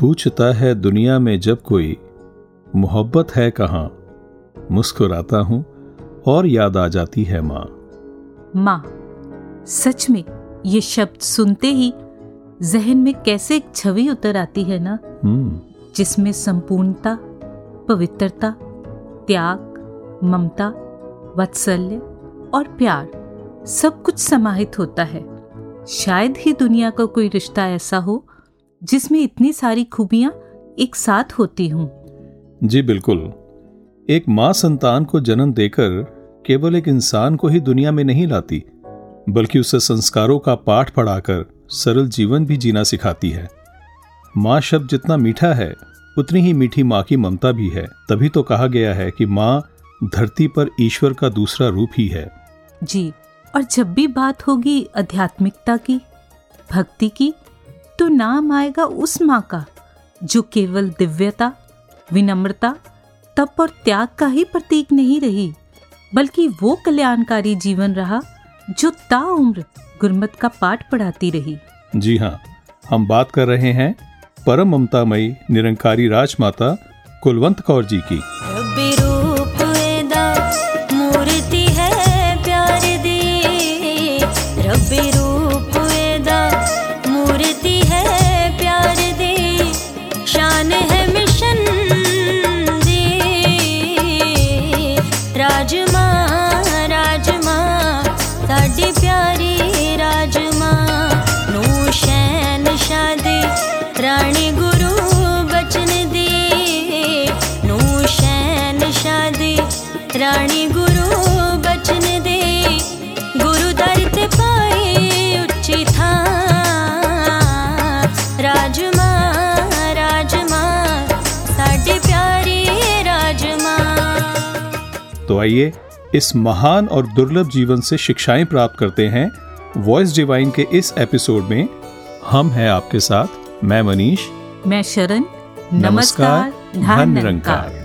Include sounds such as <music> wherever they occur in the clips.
पूछता है दुनिया में जब कोई मोहब्बत है कहाँ? मुस्कुराता हूँ और याद आ जाती है माँ। माँ सच में ये शब्द सुनते ही जहन में कैसे एक छवि उतर आती है ना? हम्म। जिसमें संपूर्णता पवित्रता त्याग ममता वात्सल्य और प्यार सब कुछ समाहित होता है। शायद ही दुनिया का कोई रिश्ता ऐसा हो जिसमें इतनी सारी खूबियाँ एक साथ होती हूँ। जी बिल्कुल। एक माँ संतान को जन्म देकर केवल एक इंसान को ही दुनिया में नहीं लाती बल्कि उसे संस्कारों का पाठ पढ़ाकर सरल जीवन भी जीना सिखाती है। माँ शब्द जितना मीठा है उतनी ही मीठी माँ की ममता भी है। तभी तो कहा गया है कि माँ धरती पर ईश्वर का दूसरा रूप ही है। जी और जब भी बात होगी आध्यात्मिकता की भक्ति की तो नाम आएगा उस माँ का जो केवल दिव्यता विनम्रता तप और त्याग का ही प्रतीक नहीं रही बल्कि वो कल्याणकारी जीवन रहा जो ताउम्र गुरमत का पाठ पढ़ाती रही। जी हाँ हम बात कर रहे हैं परम ममतामयी निरंकारी राजमाता कुलवंत कौर जी की। आइए इस महान और दुर्लभ जीवन से शिक्षाएँ प्राप्त करते हैं वॉइस डिवाइन के इस एपिसोड में। हम हैं आपके साथ मैं मनीष। मैं शरण। नमस्कार धन निरंकार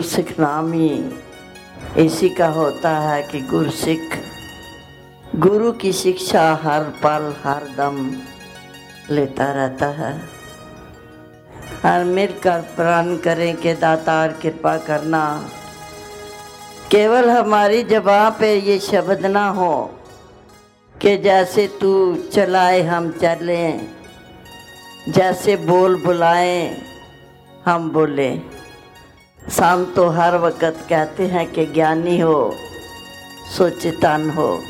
गुरसिख नाम। ही इसी का होता है कि गुरसिख, गुरु की शिक्षा हर पल, हर दम लेता रहता है। हर मिलकर प्रण करें के दातार कृपा करना। केवल हमारी जबां पे ये शब्द ना हो कि जैसे तू चलाए हम चलें, जैसे बोल बुलाएँ, हम बोले। शाम तो हर वक्त कहते हैं कि ज्ञानी हो, सोचेतन हो।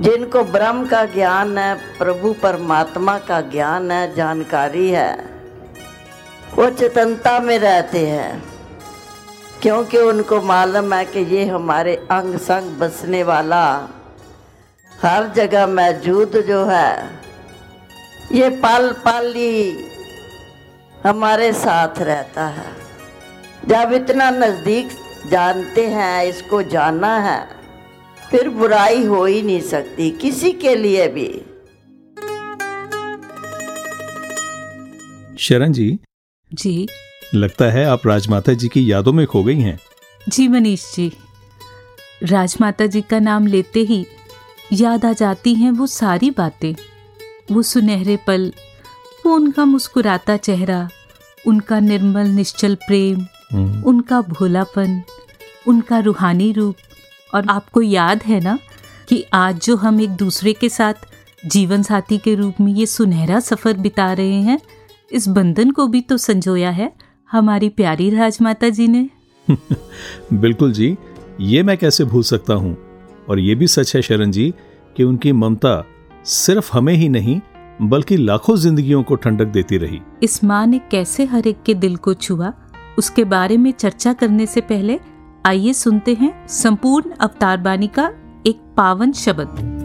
जिनको ब्रह्म का ज्ञान है, प्रभु परमात्मा का ज्ञान है, जानकारी है, वो चेतनता में रहते हैं। क्योंकि उनको मालूम है कि ये हमारे अंग संग बसने वाला, हर जगह मौजूद जो है, ये पल पल ही हमारे साथ रहता है। जब इतना नज़दीक जानते हैं इसको जानना है फिर बुराई हो ही नहीं सकती किसी के लिए भी। शरण जी जी। लगता है आप राजमाता जी की यादों में खो गई हैं। जी मनीष जी। राजमाता जी का नाम लेते ही याद आ जाती हैं वो सारी बातें। वो सुनहरे पल वो उनका मुस्कुराता चेहरा उनका निर्मल निश्चल प्रेम उनका भोलापन उनका रूहानी रूप और आपको याद है ना कि आज जो हम एक दूसरे के साथ जीवन साथी के रूप में ये सुनहरा सफ़र बिता रहे हैं इस बंधन को भी तो संजोया है हमारी प्यारी राजमाता जी ने। <laughs> बिल्कुल जी ये मैं कैसे भूल सकता हूँ? और ये भी सच है शरण जी कि उनकी ममता सिर्फ़ हमें ही नहीं बल्कि लाखों जिंदगियों को ठंडक देती रही। इस माँ ने कैसे हर एक के दिल को छुआ उसके बारे में चर्चा करने से पहले आइए सुनते हैं संपूर्ण अवतार बानी का एक पावन शब्द।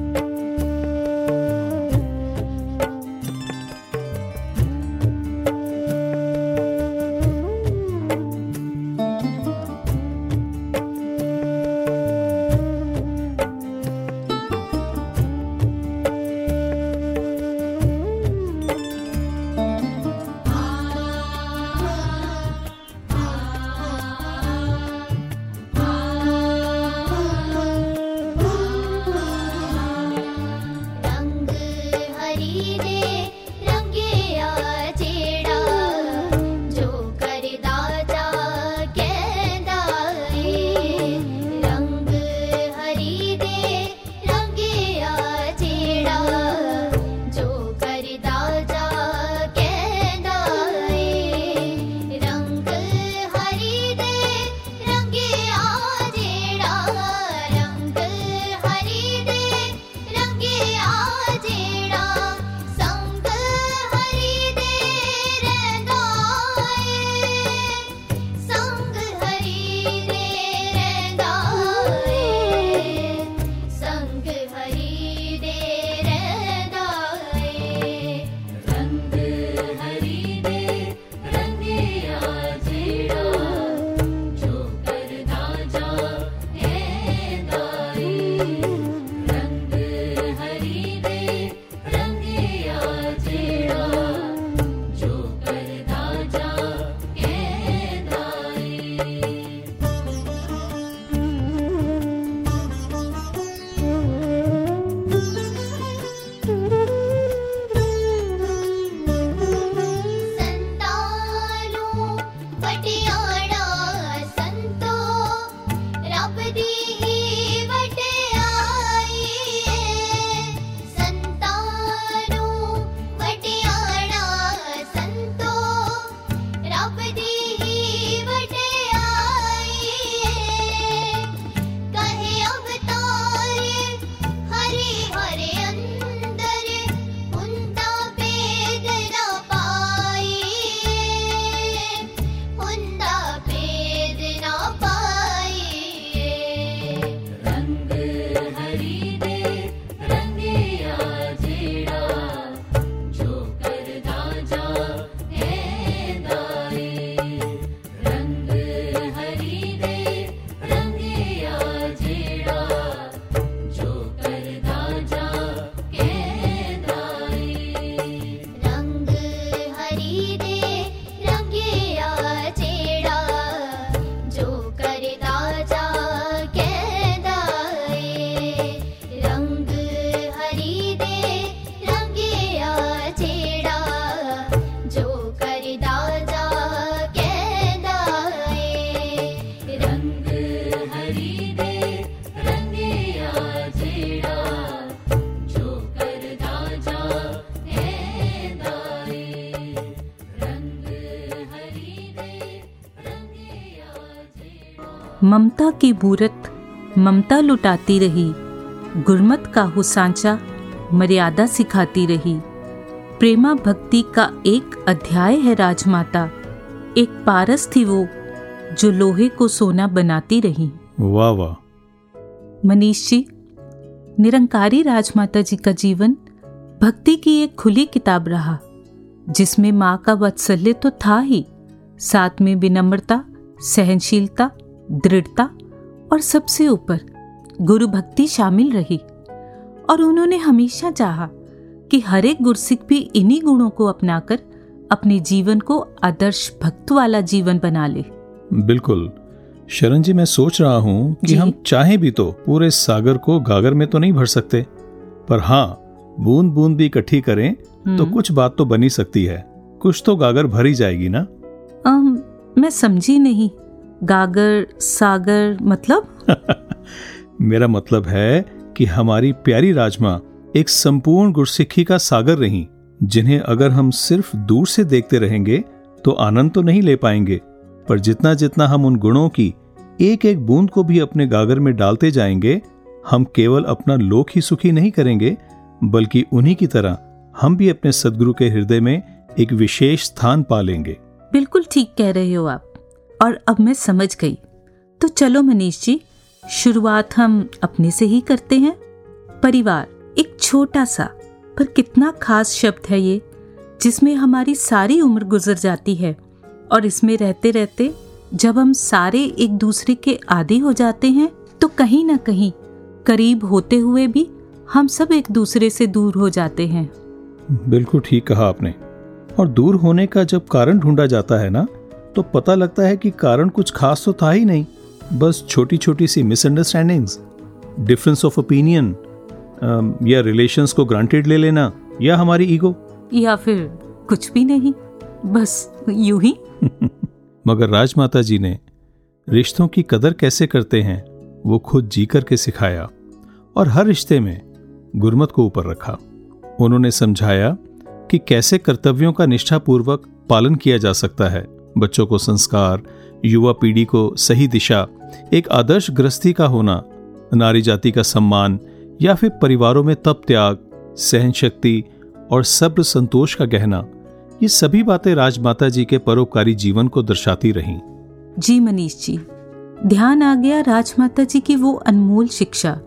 ममता की बूरत ममता लुटाती रही गुरमत का हो सांचा मर्यादा सिखाती रही। प्रेमा भक्ति का एक अध्याय है राजमाता एक पारस थी वो जो लोहे को सोना बनाती रही। वाह वाह। मनीष जी निरंकारी राजमाता जी का जीवन भक्ति की एक खुली किताब रहा जिसमें माँ का वात्सल्य तो था ही साथ में विनम्रता सहनशीलता दृढ़ता और सबसे ऊपर गुरु भक्ति शामिल रही और उन्होंने हमेशा चाहा कि हर एक गुरसिक भी इन्हीं गुणों को अपनाकर अपने जीवन को आदर्श भक्त वाला जीवन बना ले। बिल्कुल। शरण जी मैं सोच रहा हूँ कि हम चाहे भी तो पूरे सागर को गागर में तो नहीं भर सकते पर हाँ बूंद बूंद भी इकट्ठी करें तो हम्म। कुछ बात तो बनी सकती है। कुछ तो गागर भरी जाएगी ना? अम, मैं समझी नहीं। गागर सागर मतलब? <laughs> मेरा मतलब है कि हमारी प्यारी राजमा एक संपूर्ण गुरसिक्खी का सागर रही जिन्हें अगर हम सिर्फ़ दूर से देखते रहेंगे तो आनंद तो नहीं ले पाएँगे। पर जितना जितना हम उन गुणों की एक एक बूंद को भी अपने गागर में डालते जाएँगे हम केवल अपना लोक ही सुखी नहीं करेंगे बल्कि उन्हीं की तरह हम भी अपने सदगुरु के हृदय में एक विशेष स्थान पा लेंगे। बिल्कुल ठीक कह रहे हो आप। और अब मैं समझ गई। तो चलो मनीष जी, शुरुआत हम अपने से ही करते हैं। परिवार, एक छोटा सा, पर कितना खास शब्द है ये, जिसमें हमारी सारी उम्र गुजर जाती है और इसमें रहते रहते जब हम सारे एक दूसरे के आदि हो जाते हैं तो कहीं ना कहीं करीब होते हुए भी हम सब एक दूसरे से दूर हो जाते हैं। बिल्कुल ठीक कहा आपने। और दूर होने का जब कारण ढूंढा जाता है ना तो पता लगता है कि कारण कुछ खास तो था ही नहीं। बस छोटी छोटी सी मिसअंडरस्टैंडिंग्स डिफरेंस ऑफ़ ओपिनियन या रिलेशंस को ग्रांटेड ले लेना या हमारी ईगो या फिर कुछ भी नहीं बस यूँ ही। <laughs> मगर राजमाता जी ने रिश्तों की कदर कैसे करते हैं वो खुद जी करके सिखाया और हर रिश्ते में गुरमत को ऊपर रखा। उन्होंने समझाया कि कैसे कर्तव्यों का निष्ठापूर्वक पालन किया जा सकता है। बच्चों को संस्कार, युवा पीढ़ी को सही दिशा, एक आदर्श गृहस्थी का होना, नारी जाति का सम्मान, या फिर परिवारों में तप त्याग, सहन शक्ति और सब्र संतोष का गहना, ये सभी बातें राजमाता जी के परोपकारी जीवन को दर्शाती रहीं। जी मनीष जी, ध्यान आ गया राजमाता जी की वो अनमोल शिक्षा,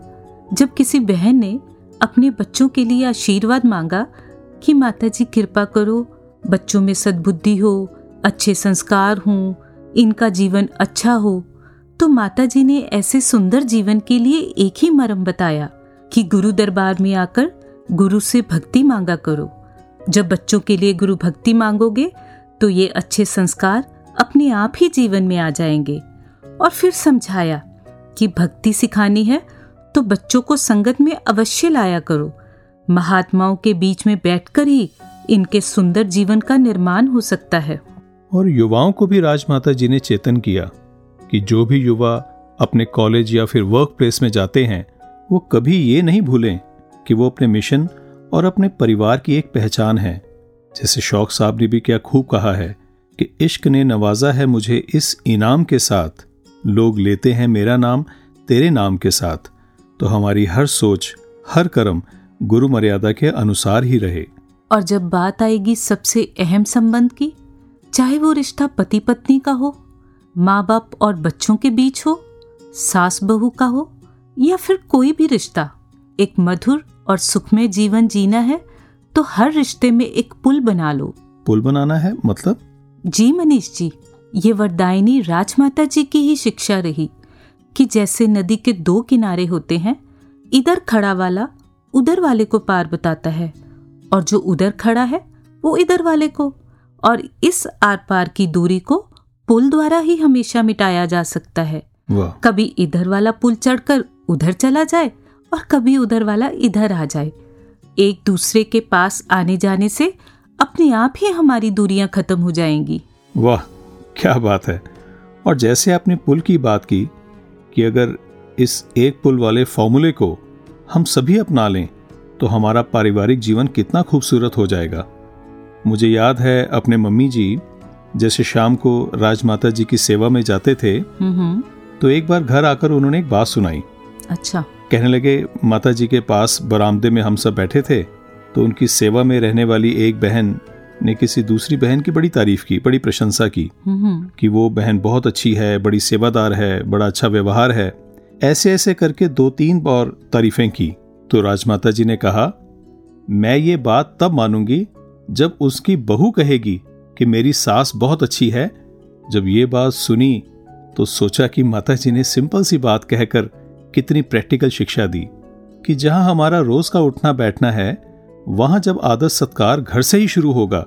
जब किसी बहन ने अपने बच्चों के लिए आशीर्वाद मांगा कि माता जी कृपा करो, बच्चों में सद्बुद्धि हो अच्छे संस्कार हों, इनका जीवन अच्छा हो तो माता जी ने ऐसे सुंदर जीवन के लिए एक ही मरम बताया कि गुरु दरबार में आकर गुरु से भक्ति मांगा करो। जब बच्चों के लिए गुरु भक्ति मांगोगे तो ये अच्छे संस्कार अपने आप ही जीवन में आ जाएँगे। और फिर समझाया कि भक्ति सिखानी है तो बच्चों को संगत में अवश्य लाया करो। महात्माओं के बीच में बैठकर ही इनके सुंदर जीवन का निर्माण हो सकता है। और युवाओं को भी राजमाता जी ने चेतन किया कि जो भी युवा अपने कॉलेज या फिर वर्क प्लेस में जाते हैं, वो कभी ये नहीं भूलें कि वो अपने मिशन और अपने परिवार की एक पहचान है। जैसे शौक साहब ने भी क्या खूब कहा है कि इश्क ने नवाजा है मुझे इस इनाम के साथ। लोग लेते हैं मेरा नाम तेरे नाम के साथ। तो हमारी हर सोच, हर कर्म गुरु मर्यादा के अनुसार ही रहे। और जब बात आएगी सबसे अहम संबंध की चाहे वो रिश्ता पति पत्नी का हो माँ बाप और बच्चों के बीच हो सास बहू का हो या फिर कोई भी रिश्ता एक मधुर और सुखमय जीवन जीना है तो हर रिश्ते में एक पुल बना लो। पुल बनाना है मतलब? जी मनीष जी ये वरदायिनी राजमाता जी की ही शिक्षा रही कि जैसे नदी के दो किनारे होते हैं इधर खड़ा वाला उधर वाले को पार बताता है और जो उधर खड़ा है वो इधर वाले को और इस आर पार की दूरी को पुल द्वारा ही हमेशा मिटाया जा सकता है। कभी इधर वाला पुल चढ़कर उधर चला जाए और कभी उधर वाला इधर आ जाए। एक दूसरे के पास आने जाने से अपने आप ही हमारी दूरियाँ खत्म हो जाएँगी। वाह क्या बात है। और जैसे आपने पुल की बात की कि अगर इस एक पुल वाले फॉर्मूले को हम सभी अपना लें तो हमारा पारिवारिक जीवन कितना खूबसूरत हो जाएगा। मुझे याद है अपने मम्मी जी जैसे शाम को राजमाता जी की सेवा में जाते थे तो एक बार घर आकर उन्होंने एक बात सुनाई। अच्छा। कहने लगे माता जी के पास बरामदे में हम सब बैठे थे तो उनकी सेवा में रहने वाली एक बहन ने किसी दूसरी बहन की बड़ी तारीफ़ की बड़ी प्रशंसा की कि वो बहन बहुत अच्छी है बड़ी सेवादार है बड़ा अच्छा व्यवहार है। ऐसे ऐसे करके दो तीन बार तारीफें की। तो राजमाता जी ने कहा मैं ये बात तब मानूँगी जब उसकी बहू कहेगी कि मेरी सास बहुत अच्छी है, जब ये बात सुनी तो सोचा कि माता जी ने सिंपल सी बात कहकर कितनी प्रैक्टिकल शिक्षा दी कि जहाँ हमारा रोज का उठना बैठना है, वहाँ जब आदत सत्कार घर से ही शुरू होगा,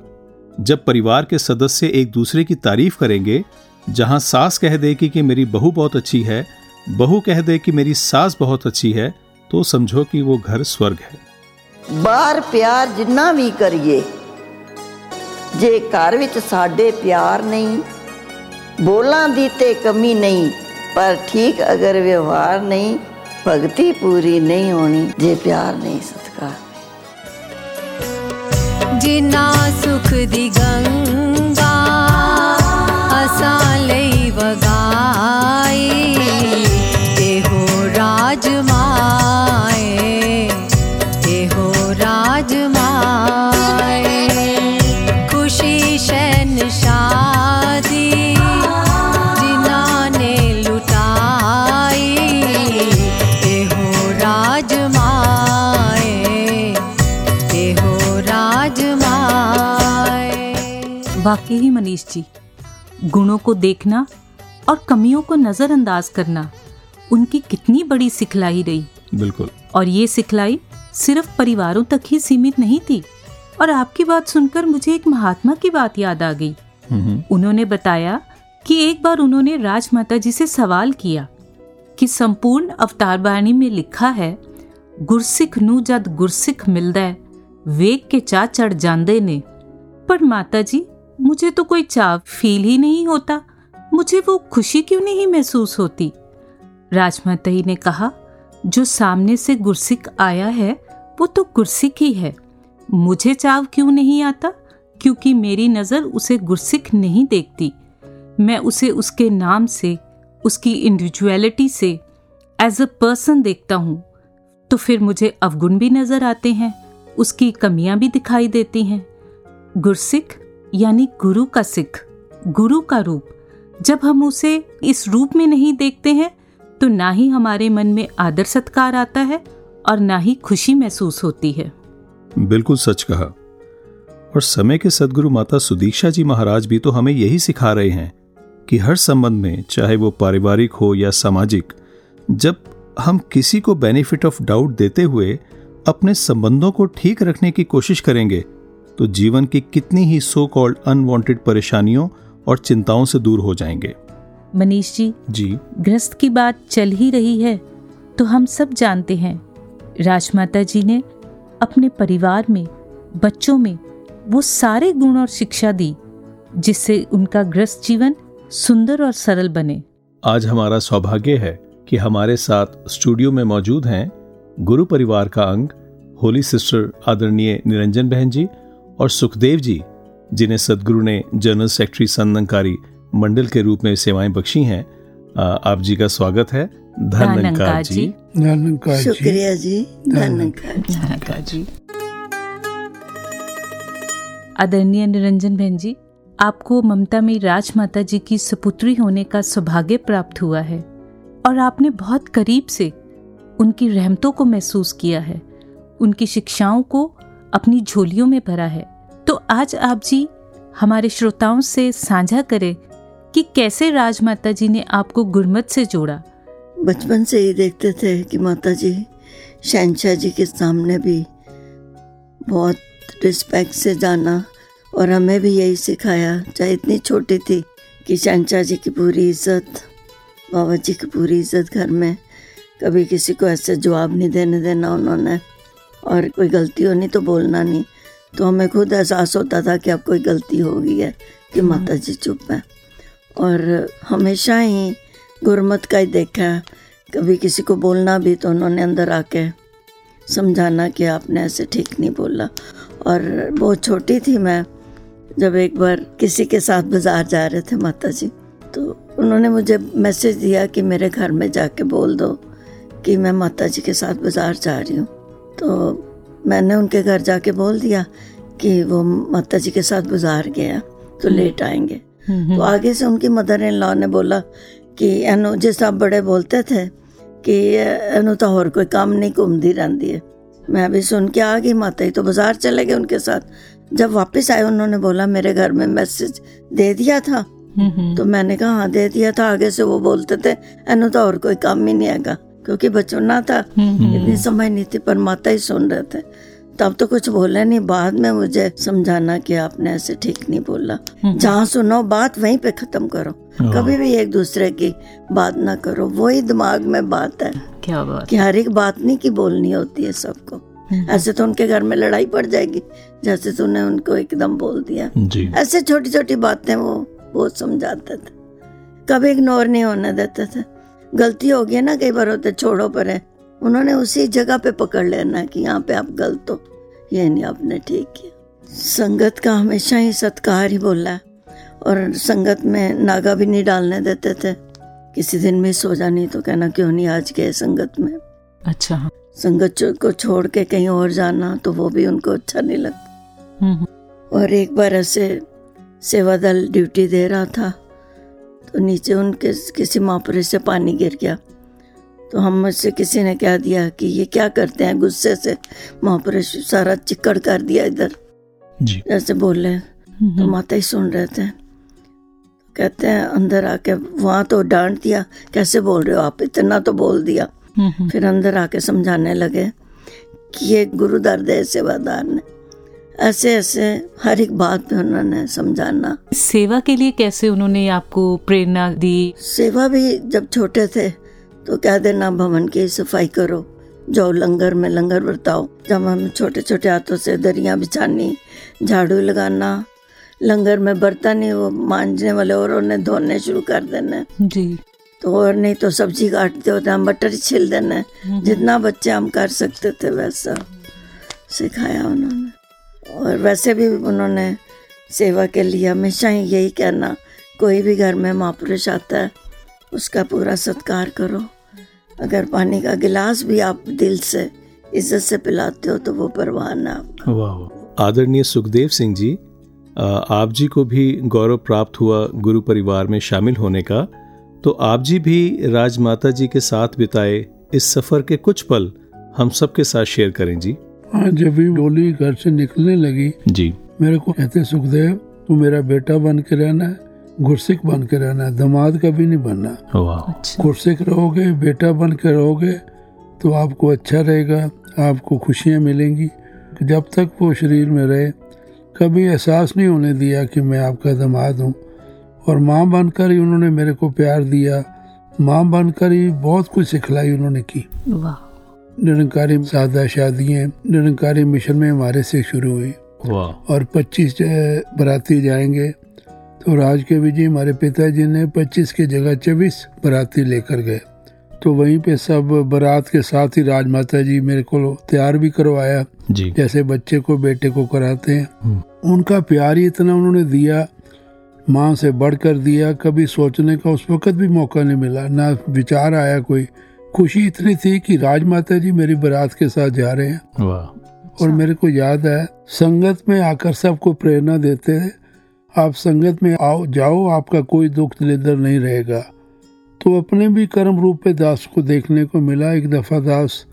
जब परिवार के सदस्य एक दूसरे की तारीफ़ करेंगे, जहाँ सास कह देगी कि मेरी बहू बहुत अच्छी है, बहू कह दे कि मेरी सास बहुत अच्छी है तो समझो कि वो घर स्वर्ग है। बार प्यार जितना भी करिए ਜੇ ਘਰ ਵਿੱਚ ਸਾਡੇ ਪਿਆਰ ਨਹੀਂ, ਬੋਲਾਂ ਦੀ ਤੇ ਕਮੀ ਨਹੀਂ, ਪਰ ਠੀਕ ਅਗਰ ਵਿਵਹਾਰ ਨਹੀਂ, ਭਗਤੀ ਪੂਰੀ ਨਹੀਂ ਹੋਣੀ, ਜੇ ਪਿਆਰ ਨਹੀਂ ਸਤਿਕਾਰ ਜਿਨਾ ਸੁਖ ਦੀ ਗੰਗਾ, ਅਸਾਂ ਲਈ ਵਗਾਈ। वाकई ही मनीष जी गुणों को देखना और कमियों को नज़रअंदाज करना उनकी कितनी बड़ी सिखलाई रही। बिल्कुल। और ये सिखलाई सिर्फ़ परिवारों तक ही सीमित नहीं थी। और आपकी बात सुनकर मुझे एक महात्मा की बात याद आ गई। हम्म, हम्म। उन्होंने बताया कि एक बार उन्होंने राजमाता जी से सवाल किया कि संपूर्ण अवतार बाणी में लिखा है गुरसिख नू जद गुरसिख मिलद वेग के चा चढ़ जाते ने। पर माता जी मुझे तो कोई चाव फील ही नहीं होता। मुझे वो खुशी क्यों नहीं महसूस होती? राजमाता जी ने कहा, जो सामने से गुरसिक आया है, वो तो गुरसिक ही है। मुझे चाव क्यों नहीं आता? क्योंकि मेरी नज़र उसे गुरसिक नहीं देखती। मैं उसे उसके नाम से, उसकी इंडिविजुअलिटी से एज अ पर्सन देखता हूँ। तो फिर मुझे अवगुण भी नज़र आते हैं, उसकी कमियाँ भी दिखाई देती हैं। गुरसिख यानी गुरु का सिख, गुरु का रूप। जब हम उसे इस रूप में नहीं देखते हैं तो ना ही हमारे मन में आदर सत्कार आता है और ना ही खुशी महसूस होती है। बिल्कुल सच कहा। और समय के सदगुरु माता सुदीक्षा जी महाराज भी तो हमें यही सिखा रहे हैं कि हर संबंध में, चाहे वो पारिवारिक हो या सामाजिक, जब हम किसी को बेनिफिट ऑफ़ डाउट देते हुए अपने संबंधों को ठीक रखने की कोशिश करेंगे तो जीवन की कितनी ही सो कॉल्ड अनवांटेड परेशानियों और चिंताओं से दूर हो जाएँगे। मनीष जी जी। ग्रस्त की बात चल ही रही है तो हम सब जानते हैं। राजमाता जी ने अपने परिवार में बच्चों में वो सारे गुण और शिक्षा दी जिससे उनका ग्रस्त जीवन सुंदर और सरल बने। आज हमारा सौभाग्य है कि हमारे साथ स्टूडियो में मौजूद हैं गुरु परिवार का अंग होली सिस्टर आदरणीय निरंजन बहन जी और सुखदेव जी जिन्हें सदगुरु ने जनरल सेक्रेटरी संदनकारी मंडल के रूप में सेवाएँ बख्शी हैं आप जी का स्वागत है। धन्यकार जी। शुक्रिया जी। जी। आदरणीय निरंजन बहन जी आपको ममता में राजमाता जी की सपुत्री होने का सौभाग्य प्राप्त हुआ है और आपने बहुत करीब से उनकी रहमतों को महसूस किया है। उनकी शिक्षाओं को अपनी झोलियों में भरा है। तो आज आप जी हमारे श्रोताओं से साझा करें कि कैसे राजमाता जी ने आपको गुरमत से जोड़ा। बचपन से ही देखते थे कि माता जी शहनशाह जी के सामने भी बहुत रिस्पेक्ट से जाना और हमें भी यही सिखाया, चाहे इतनी छोटी थी कि शहनशाह जी की पूरी इज़्ज़त, बाबा जी की पूरी इज़्ज़त घर में कभी किसी को ऐसे जवाब नहीं देने देना उन्होंने। और कोई गलती होनी तो बोलना नहीं। तो हमें खुद एहसास होता था कि अब कोई गलती हो गई है कि माता जी चुप है। और हमेशा ही गुरमत का ही देखा है। कभी किसी को बोलना भी तो उन्होंने अंदर आके समझाना कि आपने ऐसे ठीक नहीं बोला। और बहुत छोटी थी मैं जब एक बार किसी के साथ बाज़ार जा रहे थे माता जी तो उन्होंने मुझे मैसेज दिया कि मेरे घर में जाके बोल दो कि मैं माता जी के साथ बाज़ार जा रही हूँ। तो मैंने उनके घर जाके बोल दिया कि वो माता जी के साथ बाज़ार गया तो लेट आएँगे। तो आगे से उनकी मदर इन लॉ ने बोला कि एनु जिस आप बड़े बोलते थे कि एनु तो और कोई काम नहीं घूमती रहती है। मैं भी सुन के आ गई माता जी तो बाज़ार चले गए उनके साथ। जब वापस आए उन्होंने बोला मेरे घर में मैसेज दे दिया था। तो मैंने कहा हाँ दे दिया था। आगे से वो बोलते थे एनु तो और कोई काम ही नहीं आएगा। क्योंकि बच्चों बचपना था। इतनी समझ नहीं थी पर माता ही सुन रहे थे। तब तो कुछ बोले नहीं। बाद में मुझे समझाना कि आपने ऐसे ठीक नहीं बोला। जहाँ सुनो बात वहीं पे खत्म करो। कभी भी एक दूसरे की बात ना करो। वही दिमाग में बात है क्या बात। कि हर एक बात नहीं की बोलनी होती है सबको। ऐसे तो उनके घर में लड़ाई पड़ जाएगी जैसे तूने उनको एकदम बोल दिया। ऐसे छोटी छोटी बातें वो बहुत समझाते थे। कभी इग्नोर नहीं होने देते थे। गलती हो गई ना कई बार होते छोड़ो पर। है उन्होंने उसी जगह पे पकड़ लेना कि यहाँ पे आप गलत हो। ये नहीं आपने ठीक किया। संगत का हमेशा ही सत्कार ही बोला है। और संगत में नागा भी नहीं डालने देते थे। किसी दिन मिस हो जानी तो कहना क्यों नहीं आज गए संगत में? अच्छा। संगत को छोड़ के कहीं और जाना तो वो भी उनको अच्छा नहीं लगता। हम्म, और एक बार ऐसे सेवा दल ड्यूटी दे रहा था। तो नीचे उनके किसी महापुरुष से पानी गिर गया। तो हम मुझसे किसी ने कह दिया कि ये क्या करते हैं? गुस्से से महापुरुष सारा चिक्कड़ कर दिया इधर। जी। जैसे बोले। तो माता ही सुन रहे थे। कहते हैं अंदर आके वहाँ तो डांट दिया। कैसे बोल रहे हो आप? इतना तो बोल दिया। हम्म, हम्म, फिर अंदर आके समझाने लगे कि ये गुरु दर्द है सेवादार ने ऐसे ऐसे हर एक बात में उन्होंने समझाना। सेवा के लिए कैसे उन्होंने आपको प्रेरणा दी? सेवा भी जब छोटे थे तो कह देना भवन की सफ़ाई करो जाओ लंगर में लंगर बरताओ जब हम छोटे छोटे हाथों से दरिया बिछानी झाड़ू लगाना लंगर में बर्तन ही वो मांजने वाले और उन्हें धोने शुरू कर देना। जी। तो और नहीं तो सब्ज़ी काटते होते हम मटर ही छिल देना। जितना बच्चे हम कर सकते थे वैसा सिखाया उन्होंने। और वैसे भी उन्होंने सेवा के लिए हमेशा ही यही कहना, कोई भी घर में महापुरुष आता है, उसका पूरा सत्कार करो। अगर पानी का गिलास भी आप दिल से, इज़्ज़त से पिलाते हो तो वो परवान है आपका। वाह। आदरणीय सुखदेव सिंह जी आप जी को भी गौरव प्राप्त हुआ गुरु परिवार में शामिल होने का तो आप जी भी राजमाता जी के साथ बिताए इस सफ़र के कुछ पल हम सबके साथ शेयर करें जी। हाँ जब भी डोली घर से निकलने लगी जी। मेरे को कहते सुखदेव तू मेरा बेटा बन के रहना है गुरसिक बन के रहना है दामाद कभी नहीं बनना। वाह। अच्छा। गुरसिक रहोगे बेटा बन के रहोगे तो आपको अच्छा रहेगा आपको खुशियाँ मिलेंगी। जब तक वो शरीर में रहे कभी एहसास नहीं होने दिया कि मैं आपका दमाद हूँ। और माँ बनकर ही उन्होंने मेरे को प्यार दिया माँ बनकर ही बहुत कुछ सिखलाई उन्होंने की। वाह। निरंकारी सादा शादियाँ निरंकारी मिशन में हमारे से शुरू हुई। और 25 बराती जाएँगे। तो राज के विजय हमारे पिताजी ने 25 की जगह 24 बराती लेकर गए। तो वहीं पे सब बारात के साथ ही राज माता जी मेरे को तैयार भी करवाया। जी। जैसे बच्चे को बेटे को कराते हैं। हम्म। उनका प्यार ही इतना उन्होंने दिया माँ से बढ़कर दिया कभी सोचने का उस वक्त भी मौका नहीं मिला। ना विचार आया कोई खुशी इतनी थी कि राजमाता जी मेरी बारात के साथ जा रहे हैं। वाह। और मेरे को याद है संगत में आकर सबको प्रेरणा देते हैं आप संगत में आओ जाओ आपका कोई दुख दलिदर नहीं रहेगा। तो अपने भी कर्म रूप पे दास को देखने को मिला एक दफ़ा दास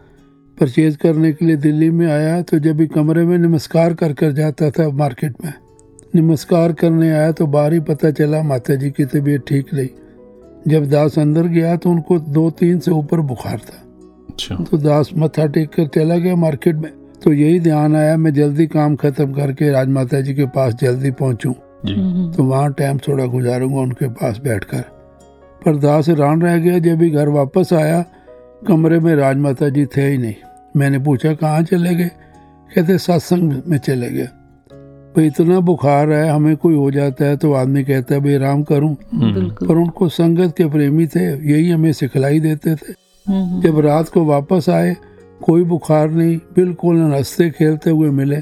परचेज करने के लिए दिल्ली में आया तो जब भी कमरे में नमस्कार कर कर जाता था मार्केट में नमस्कार करने आया तो बाहर ही पता चला माता जी की तबीयत ठीक नहीं। जब दास अंदर गया तो उनको दो तीन से ऊपर बुखार था। अच्छा। तो दास मत्था टेक कर चला गया मार्केट में। तो यही ध्यान आया मैं जल्दी काम खत्म करके राजमाता जी के पास जल्दी पहुंचूं। तो वहाँ टाइम थोड़ा गुजारूँगा उनके पास बैठकर। पर दास हैरान रह गया जब भी घर वापस आया कमरे में राजमाता जी थे ही नहीं। मैंने पूछा कहाँ चले गए? कहते सत्संग में चले गए। भाई इतना बुखार है हमें कोई हो जाता है तो आदमी कहता है भाई आराम करूँ। पर उनको संगत के प्रेमी थे यही हमें सिखलाई देते थे। हम्म, जब रात को वापस आए कोई बुखार नहीं बिल्कुल हँसते खेलते हुए मिले।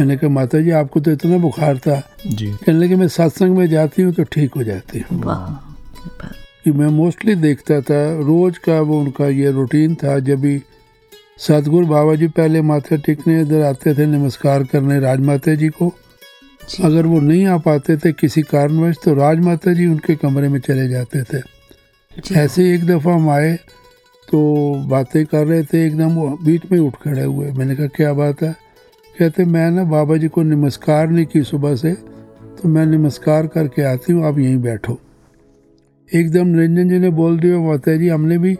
मैंने कहा माता जी आपको तो इतना बुखार था। जी। कहने लगे मैं सत्संग में जाती हूँ तो ठीक हो जाती हूँ। कि मैं मोस्टली देखता था रोज का वो उनका ये रूटीन था जब भी सतगुरु बाबा जी पहले माथा टेकने इधर आते थे नमस्कार करने राजमाता जी को। जी। अगर वो नहीं आ पाते थे किसी कारणवश तो राजमाता जी उनके कमरे में चले जाते थे। ऐसे एक दफ़ा हम आए तो बातें कर रहे थे एकदम वो बीच में उठ खड़े हुए। मैंने कहा क्या बात है? कहते मैं ना बाबा जी को नमस्कार नहीं की सुबह से तो मैं नमस्कार करके आती हूँ आप यहीं बैठो। एकदम निरंजन जी ने बोल दिया माता जी हमने भी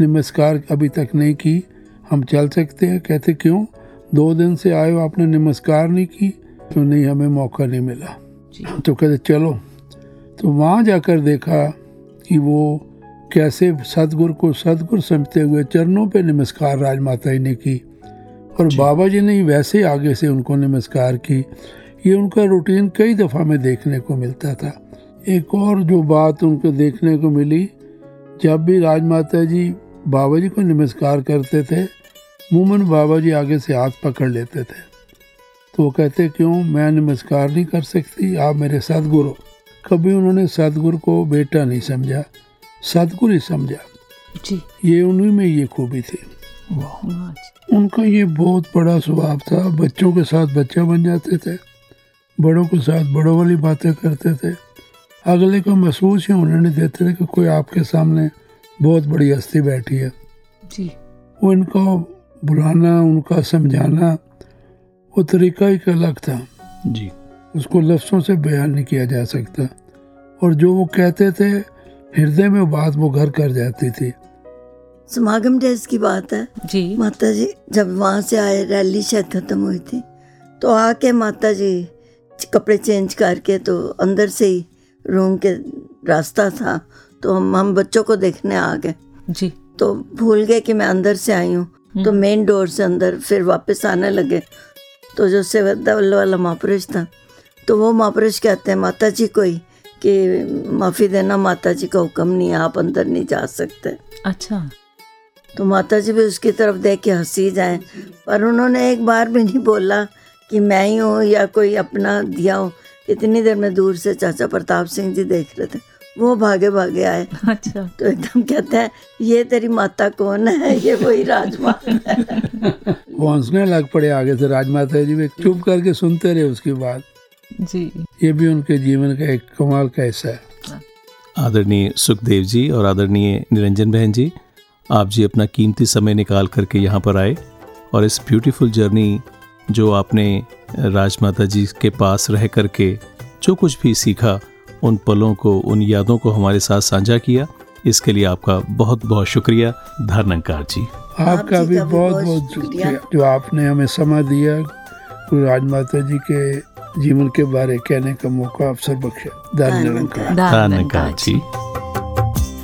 नमस्कार अभी तक नहीं की। हम चल सकते हैं। कहते क्यों? दो दिन से आए हो आपने नमस्कार नहीं की तो नहीं हमें मौका नहीं मिला। तो कहते चलो। तो वहाँ जाकर देखा कि वो कैसे सतगुरु को सतगुरु समझते हुए चरणों पे नमस्कार राजमाता जी ने की। और बाबा जी ने ही वैसे आगे से उनको नमस्कार की। ये उनका रूटीन कई दफ़ा में देखने को मिलता था। एक और जो बात उनको देखने को मिली जब भी राजमाता जी बाबा जी को नमस्कार करते थे मुमन बाबा जी आगे से हाथ पकड़ लेते थे। तो वो कहते क्यों? मैं नमस्कार नहीं कर सकती आप मेरे सदगुरु। कभी उन्होंने सदगुरु को बेटा नहीं समझा सदगुरु ही समझा। जी। ये उन्हीं में ये खूबी थी। उनका ये बहुत बड़ा स्वभाव था बच्चों के साथ बच्चा बन जाते थे बड़ों के साथ बड़ों वाली बातें करते थे। अगले को महसूस ही होने नहीं देते थे कि कोई आपके सामने बहुत बड़ी हस्ती बैठी है। जी। वो इनका बुलाना उनका समझाना वो तरीका ही अलग था। जी। उसको लफ्ज़ों से बयान नहीं किया जा सकता। और जो वो कहते थे हृदय में बात वो घर कर जाती थी। समागम डेज़ की बात है। जी। माता जी जब वहाँ से आए रैली शायद खत्म हुई थी तो आके माता जी कपड़े चेंज करके तो अंदर से ही रूम के रास्ता था। तो हम हम बच्चों को देखने आ गए। जी। तो भूल गए कि मैं अंदर से आई हूँ। तो मेन डोर से अंदर फिर वापस आने लगे। तो जो सेवदा वाला महापुरुष था तो वो महापुरुष कहते हैं माता जी को ही कि माफ़ी देना माता जी का हुक्म नहीं है आप अंदर नहीं जा सकते। अच्छा। तो माता जी भी उसकी तरफ़ देख के हँसी जाए पर उन्होंने एक बार भी नहीं बोला कि मैं ही हूँ या कोई अपना दिया हो। इतनी देर में दूर से चाचा प्रताप सिंह जी देख रहे थे। वो भागे भागे आए। अच्छा। तो एकदम कहते हैं ये तेरी माता कौन है? ये वही राजमा है। वो हंसने लग पड़े आगे से। राजमाता जी भी चुप करके सुनते रहे उसकी बात। जी। ये भी उनके जीवन का एक कमाल का हिस्सा है। आदरणीय सुखदेव जी और आदरणीय निरंजन बहन जी आप जी अपना कीमती समय निकाल करके यहाँ पर आए और इस ब्यूटीफुल जर्नी जो आपने राजमाता जी के पास रह करके जो कुछ भी सीखा उन पलों को उन यादों को हमारे साथ साझा किया। इसके लिए आपका बहुत बहुत शुक्रिया धर्नकार जी। आपका भी भी बहुत बहुत शुक्रिया। जो आपने हमें समय दिया। कोई राजमाता जी के जीवन के बारे कहने का मौका अवसर बख्शा। निरंकार जी।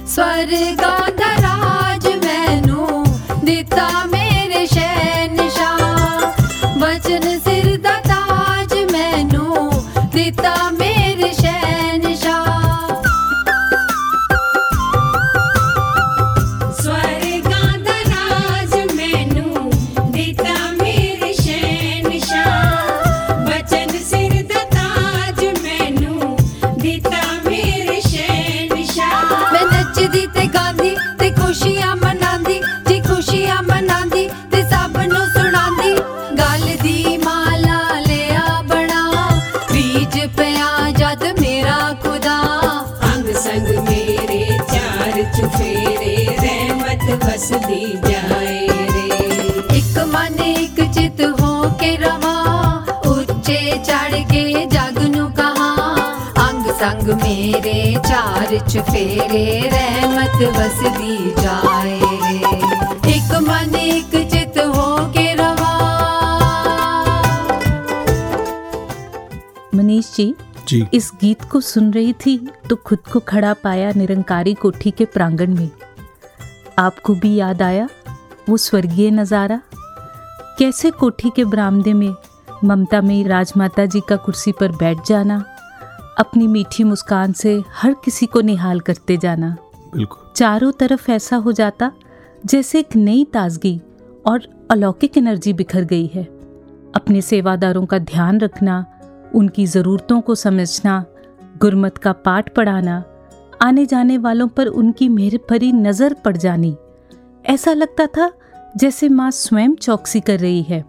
स्वर्गा राज मैनू दिता चुफेरे रहमत बसदी जाए रे। एक मन, एक चित हो के रवा उच्चे चढ़ के जग कहा। अंग संग मेरे चार चुफेरे रहमत बसदी जाए रे। एक मन, एक चित हो के रवा मनीष जी जी। इस गीत को सुन रही थी तो खुद को खड़ा पाया निरंकारी कोठी के प्रांगण में। आपको भी याद आया वो स्वर्गीय नज़ारा? कैसे कोठी के बरामदे में ममता में राजमाता जी का कुर्सी पर बैठ जाना अपनी मीठी मुस्कान से हर किसी को निहाल करते जाना? बिल्कुल। चारों तरफ़ ऐसा हो जाता जैसे एक नई ताजगी और अलौकिक एनर्जी बिखर गई है। अपने सेवादारों का ध्यान रखना उनकी ज़रूरतों को समझना गुरमत का पाठ पढ़ाना आने जाने वालों पर उनकी मेहर भरी नज़र पड़ जानी। ऐसा लगता था जैसे माँ स्वयं चौकसी कर रही है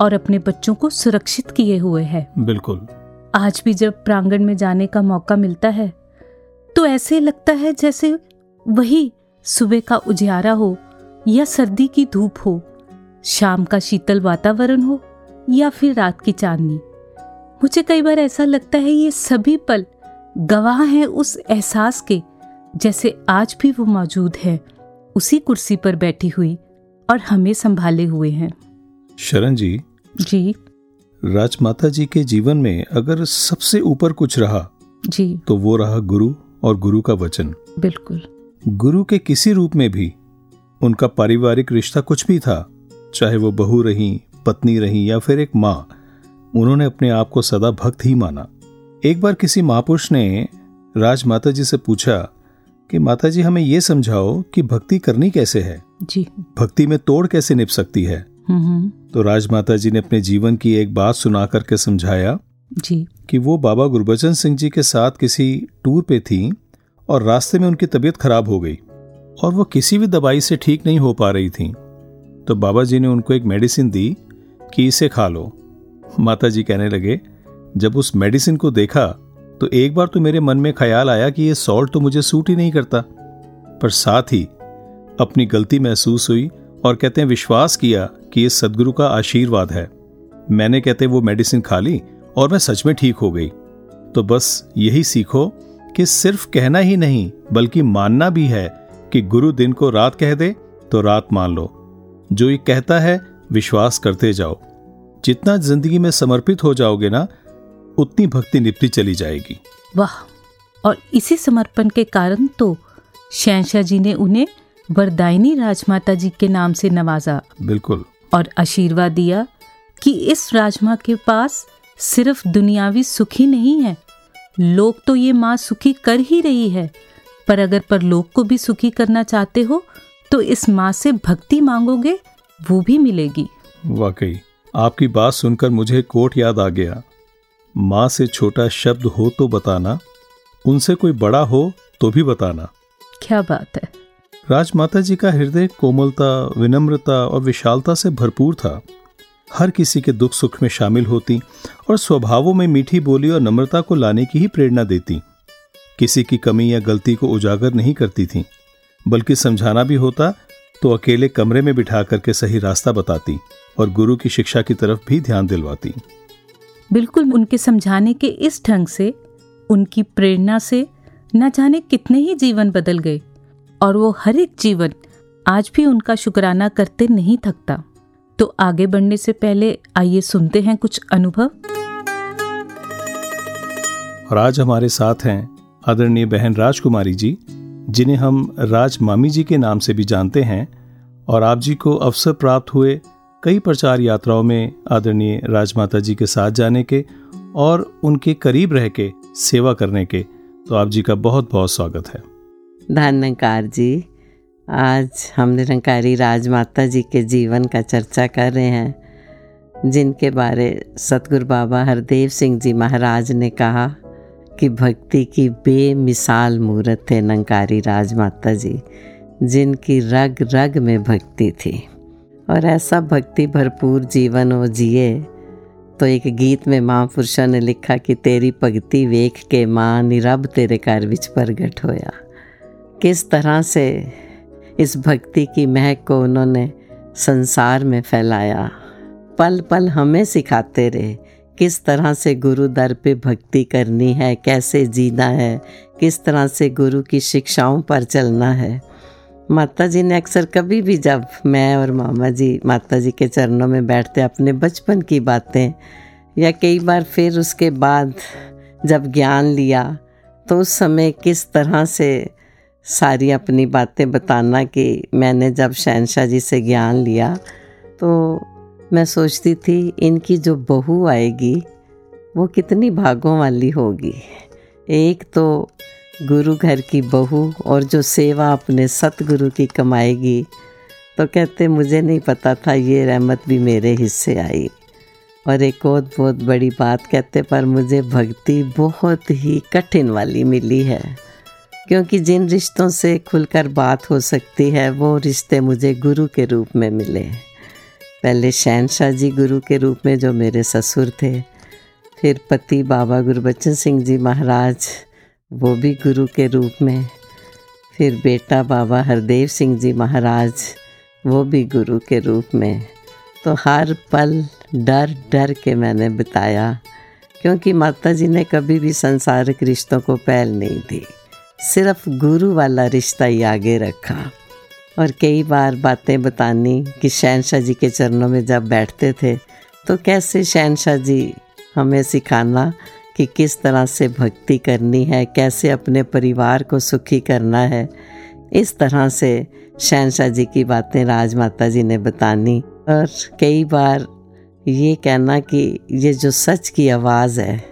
और अपने बच्चों को सुरक्षित किए हुए है। बिल्कुल। आज भी जब प्रांगण में जाने का मौका मिलता है तो ऐसे लगता है जैसे वही सुबह का उजियारा हो या सर्दी की धूप हो शाम का शीतल वातावरण हो या फिर रात की चांदनी। मुझे कई बार ऐसा लगता है ये सभी पल गवाह हैं उस एहसास के जैसे आज भी वो मौजूद है उसी कुर्सी पर बैठी हुई और हमें संभाले हुए हैं। शरण जी। जी। राजमाता जी के जीवन में अगर सबसे ऊपर कुछ रहा जी। तो वो रहा गुरु और गुरु का वचन। बिल्कुल। गुरु के किसी रूप में भी उनका पारिवारिक रिश्ता कुछ भी था चाहे वो बहू रही पत्नी रही या फिर एक माँ उन्होंने अपने आप को सदा भक्त ही माना। एक बार किसी महापुरुष ने राजमाता जी से पूछा कि माता जी हमें ये समझाओ कि भक्ति करनी कैसे है? जी। भक्ति में तोड़ कैसे निप सकती है? हम्म हम्म, तो राजमाता जी ने अपने जीवन की एक बात सुना करके समझाया जी। कि वो बाबा गुरबचन सिंह जी के साथ किसी टूर पे थी और रास्ते में उनकी तबीयत खराब हो गई और वो किसी भी दवाई से ठीक नहीं हो पा रही थी। तो बाबा जी ने उनको एक मेडिसिन दी कि इसे खा लो। माता जी कहने लगे, जब उस मेडिसिन को देखा तो एक बार तो मेरे मन में ख्याल आया कि ये सॉल्ट तो मुझे सूट ही नहीं करता। पर साथ ही, अपनी गलती महसूस हुई और कहते हैं विश्वास किया कि ये सदगुरु का आशीर्वाद है। मैंने कहते वो मेडिसिन खा ली और मैं सच में ठीक हो गई। तो बस यही सीखो कि सिर्फ़ कहना ही नहीं, बल्कि मानना भी है कि गुरु दिन को रात कह दे तो रात मान लो। जो ये कहता है, विश्वास करते जाओ। जितना ज़िंदगी में समर्पित हो जाओगे ना उतनी भक्ति निपटी चली जाएगी। वाह और इसी समर्पण के कारण तो शहशाह जी ने उन्हें वरदायनी राजमाता जी के नाम से नवाजा। बिल्कुल। और आशीर्वाद दिया कि इस राजमा के पास सिर्फ़ दुनियावी सुखी नहीं है। लोग तो ये माँ सुखी कर ही रही है पर अगर परलोक को भी सुखी करना चाहते हो तो इस माँ से भक्ति मांगोगे वो भी मिलेगी। वाकई। आपकी बात सुनकर मुझे कोट याद आ गया। माँ से छोटा शब्द हो तो बताना उनसे कोई बड़ा हो तो भी बताना। क्या बात है। राजमाता जी का हृदय कोमलता विनम्रता और विशालता से भरपूर था। हर किसी के दुख सुख में शामिल होती और स्वभावों में मीठी बोली और नम्रता को लाने की ही प्रेरणा देती। किसी की कमी या गलती को उजागर नहीं करती थी बल्कि समझाना भी होता तो अकेले कमरे में बिठा करके सही रास्ता बताती। और गुरु की शिक्षा की तरफ़ भी ध्यान दिलवाती। बिल्कुल उनके समझाने के इस ढंग से उनकी प्रेरणा से न जाने कितने ही जीवन बदल गए और वो हर एक जीवन आज भी उनका शुक्राना करते नहीं थकता। तो आगे बढ़ने से पहले आइए सुनते हैं कुछ अनुभव। और आज हमारे साथ हैं आदरणीय बहन राजकुमारी जी जिन्हें हम राज मामी जी के नाम से भी जानते हैं और आप जी को अवसर प्राप्त हुए कई प्रचार यात्राओं में आदरणीय राजमाता जी के साथ जाने के और उनके करीब रह के सेवा करने के तो आप जी का बहुत बहुत स्वागत है। धन्यकार जी। आज हम निरंकारी राजमाता जी के जीवन का चर्चा कर रहे हैं, जिनके बारे सतगुरु बाबा हरदेव सिंह जी महाराज ने कहा कि भक्ति की बेमिसाल मूर्त थे नंकारी राजमाता जी, जिनकी रग रग में भक्ति थी। और ऐसा भक्ति भरपूर जीवन वो जिए। तो एक गीत में महापुरुषों ने लिखा कि तेरी भगती वेख के माँ निरब तेरे घर विच प्रगट होया। किस तरह से इस भक्ति की महक को उन्होंने संसार में फैलाया। पल पल हमें सिखाते रहे किस तरह से गुरु दर पे भक्ति करनी है, कैसे जीना है, किस तरह से गुरु की शिक्षाओं पर चलना है। माता जी ने अक्सर कभी भी जब मैं और मामा जी माता जी के चरणों में बैठते अपने बचपन की बातें, या कई बार फिर उसके बाद जब ज्ञान लिया तो उस समय किस तरह से सारी अपनी बातें बताना कि मैंने जब शहनशाह जी से ज्ञान लिया तो मैं सोचती थी इनकी जो बहू आएगी, वो कितनी भागों वाली होगी। एक तो गुरु घर की बहू और जो सेवा अपने सतगुरु की कमाएगी। तो कहते, मुझे नहीं पता था ये रहमत भी मेरे हिस्से आई। और एक और बहुत बड़ी बात कहते, पर मुझे भक्ति बहुत ही कठिन वाली मिली है, क्योंकि जिन रिश्तों से खुलकर बात हो सकती है, वो रिश्ते मुझे गुरु के रूप में मिले। पहले शहनशाह जी गुरु के रूप में जो मेरे ससुर थे, फिर पति बाबा गुरबचन सिंह जी महाराज वो भी गुरु के रूप में। फिर बेटा बाबा हरदेव सिंह जी महाराज, वो भी गुरु के रूप में। तो हर पल डर डर के मैंने बिताया, क्योंकि माता जी ने कभी भी संसारिक रिश्तों को पहल नहीं दी। सिर्फ़ गुरु वाला रिश्ता ही आगे रखा। और कई बार बातें बतानी कि शहनशाह जी के चरणों में जब बैठते थे तो कैसे शहनशाह जी हमें सिखाना कि किस तरह से भक्ति करनी है, कैसे अपने परिवार को सुखी करना है। इस तरह से शहनशाह जी की बातें राजमाता जी ने बतानी। और कई बार ये कहना कि ये जो सच की आवाज़ है,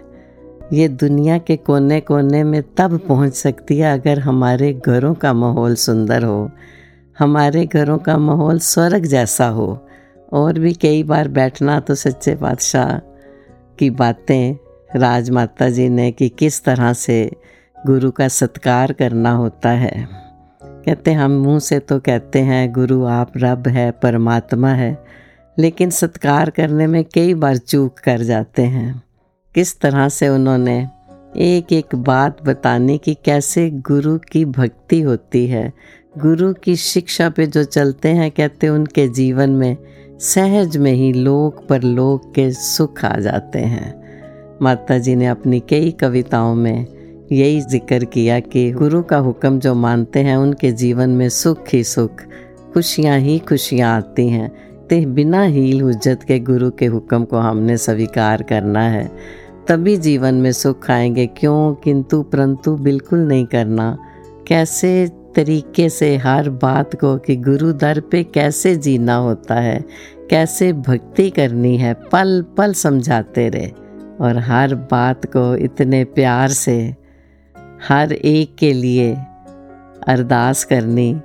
ये दुनिया के कोने कोने में तब पहुँच सकती है अगर हमारे घरों का माहौल सुंदर हो, हमारे घरों का माहौल स्वर्ग जैसा हो। और भी कई बार बैठना तो सच्चे बादशाह की बातें राजमाता जी ने कि किस तरह से गुरु का सत्कार करना होता है। कहते, हम मुँह से तो कहते हैं, गुरु आप रब है, परमात्मा है, लेकिन सत्कार करने में कई बार चूक कर जाते हैं। किस तरह से उन्होंने एक एक बात बताने की कैसे गुरु की भक्ति होती है, गुरु की शिक्षा पे जो चलते हैं, कहते, उनके जीवन में सहज में ही लोक पर लोक के सुख आ जाते हैं। माता जी ने अपनी कई कविताओं में यही ज़िक्र किया कि गुरु का हुक्म जो मानते हैं, उनके जीवन में सुख ही सुख, खुशियाँ ही खुशियाँ आती हैं। ते बिना हील हुज्जत के गुरु के हुक्म को हमने स्वीकार करना है। तभी जीवन में सुख आएँगे। क्यों? किंतु परंतु बिल्कुल नहीं करना। कैसे तरीके से हर बात को कि गुरु दर पे कैसे जीना होता है? कैसे भक्ति करनी है? पल पल समझाते रहे। और हर बात को इतने प्यार से, हर एक के लिए अरदास करनी,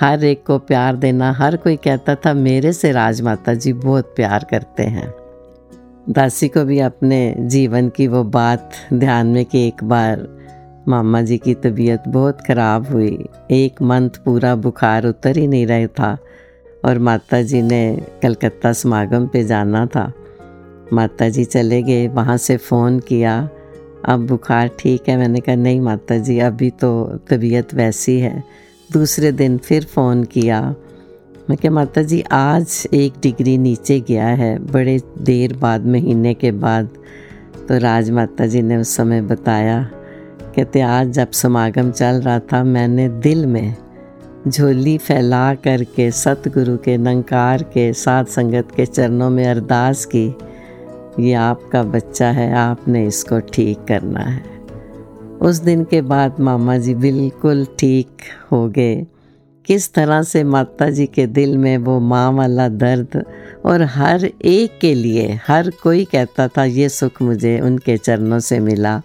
हर एक को प्यार देना। हर कोई कहता था, मेरे से राजमाता जी बहुत प्यार करते हैं। दासी को भी अपने जीवन की वो बात ध्यान में कि एक बार मामा जी की तबीयत बहुत ख़राब हुई। एक मंथ पूरा बुखार उतर ही नहीं रहा था और माता जी ने कलकत्ता समागम पे जाना था। माता जी चले गए, वहाँ से फ़ोन किया। अब बुखार ठीक है? मैंने कहा, नहीं माता जी अभी तो तबीयत वैसी है। दूसरे दिन फिर फ़ोन किया। मैं क्या माता जी आज एक डिग्री नीचे गया है, बड़े देर बाद, महीने के बाद। तो राज माता जी ने उस समय बताया, कहते, आज जब समागम चल रहा था, मैंने दिल में झोली फैला करके, सतगुरु के, नंकार के साथ संगत के चरणों में अरदास की। ये आपका बच्चा है, आपने इसको ठीक करना है। उस दिन के बाद मामा जी बिल्कुल ठीक हो गए। किस तरह से माता जी के दिल में वो माँ वाला दर्द और हर एक के लिए, हर कोई कहता था, ये सुख मुझे उनके चरणों से मिला।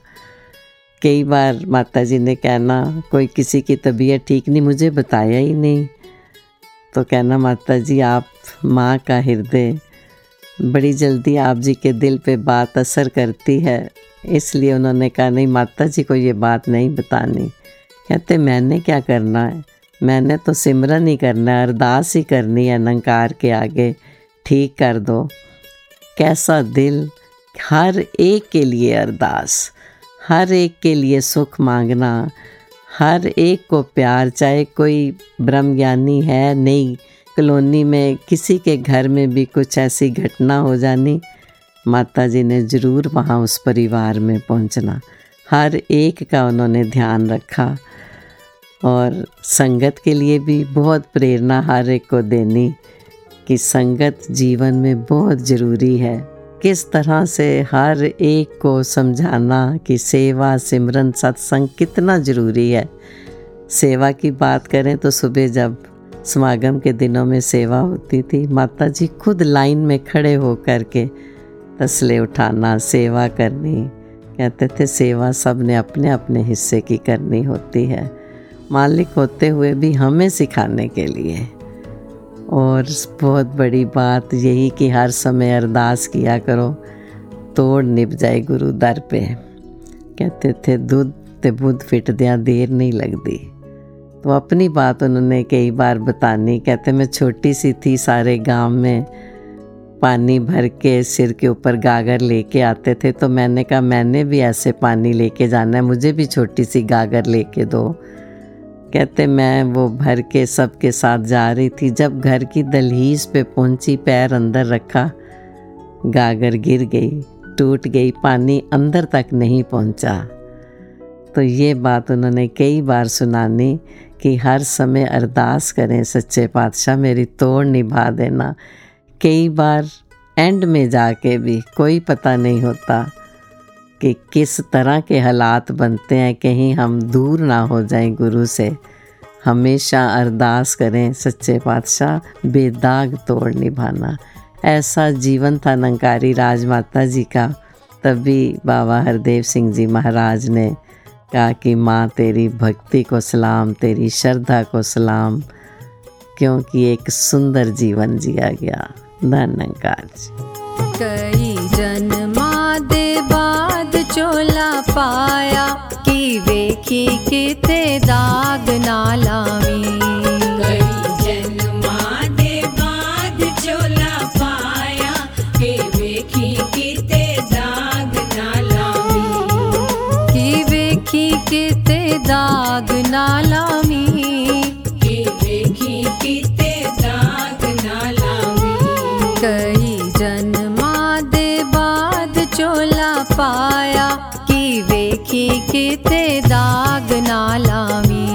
कई बार माता जी ने कहना, कोई किसी की तबीयत ठीक नहीं, मुझे बताया ही नहीं। तो कहना, माता जी, आप माँ का हृदय बड़ी जल्दी आप जी के दिल पे बात असर करती है। इसलिए उन्होंने कहा, नहीं, माता जी को ये बात नहीं बतानी। कहते, मैंने क्या करना है? मैंने तो सिमरन ही करना है, अरदास ही करनी है नंकार के आगे। ठीक कर दो। कैसा दिल? हर एक के लिए अरदास। हर एक के लिए सुख मांगना। हर एक को प्यार, चाहे कोई ब्रह्म ज्ञानी है, नहीं। कॉलोनी में किसी के घर में भी कुछ ऐसी घटना हो जानी माता जी ने ज़रूर वहाँ उस परिवार में पहुँचना। हर एक का उन्होंने ध्यान रखा और संगत के लिए भी बहुत प्रेरणा हर एक को देनी कि संगत जीवन में बहुत ज़रूरी है। किस तरह से हर एक को समझाना कि सेवा, सिमरन, सत्संग कितना ज़रूरी है। सेवा की बात करें तो सुबह जब समागम के दिनों में सेवा होती थी। माता जी खुद लाइन में खड़े हो कर के तसले उठाना, सेवा करनी, कहते थे सेवा सबने अपने अपने हिस्से की करनी होती है। मालिक होते हुए भी हमें सिखाने के लिए। और बहुत बड़ी बात यही कि हर समय अरदास किया करो, तोड़ निभ जाए गुरु दर पे। कहते थे, दूध ਤੇ बुद्ध फिटदियाँ देर नहीं लगती। तो अपनी बात उन्होंने कई बार बतानी, कहते, मैं छोटी सी थी सारे गाँव में। पानी भर के सिर के ऊपर गागर लेके आते थे तो मैंने कहा, मैंने भी ऐसे पानी लेके जाना है, मुझे भी छोटी सी गागर लेके दो। कहते, मैं वो भर के सबके साथ जा रही थी, जब घर की दलहीज पे पहुँची, पैर अंदर रखा, गागर गिर गई, टूट गई, पानी अंदर तक नहीं पहुँचा। तो ये बात उन्होंने कई बार सुनानी कि हर समय अरदास करें, सच्चे पातशाह, मेरी तोड़ निभा देना। कई बार एंड में जाके भी कोई पता नहीं होता कि किस तरह के हालात बनते हैं, कहीं हम दूर ना हो जाएँ गुरु से। हमेशा अरदास करें, सच्चे पातशाह, बेदाग तोड़ निभाना। ऐसा जीवन था नंकारी राजमाता जी का। तभी बाबा हरदेव सिंह जी महाराज ने कहा कि माँ तेरी भक्ति को सलाम, तेरी श्रद्धा को सलाम, क्योंकि एक सुंदर जीवन जिया गया। धनकार कई जन्मा दे बाद चोला पाया, कि वेखी किते दाग ना लावी। वेखी किते दाग ना लावी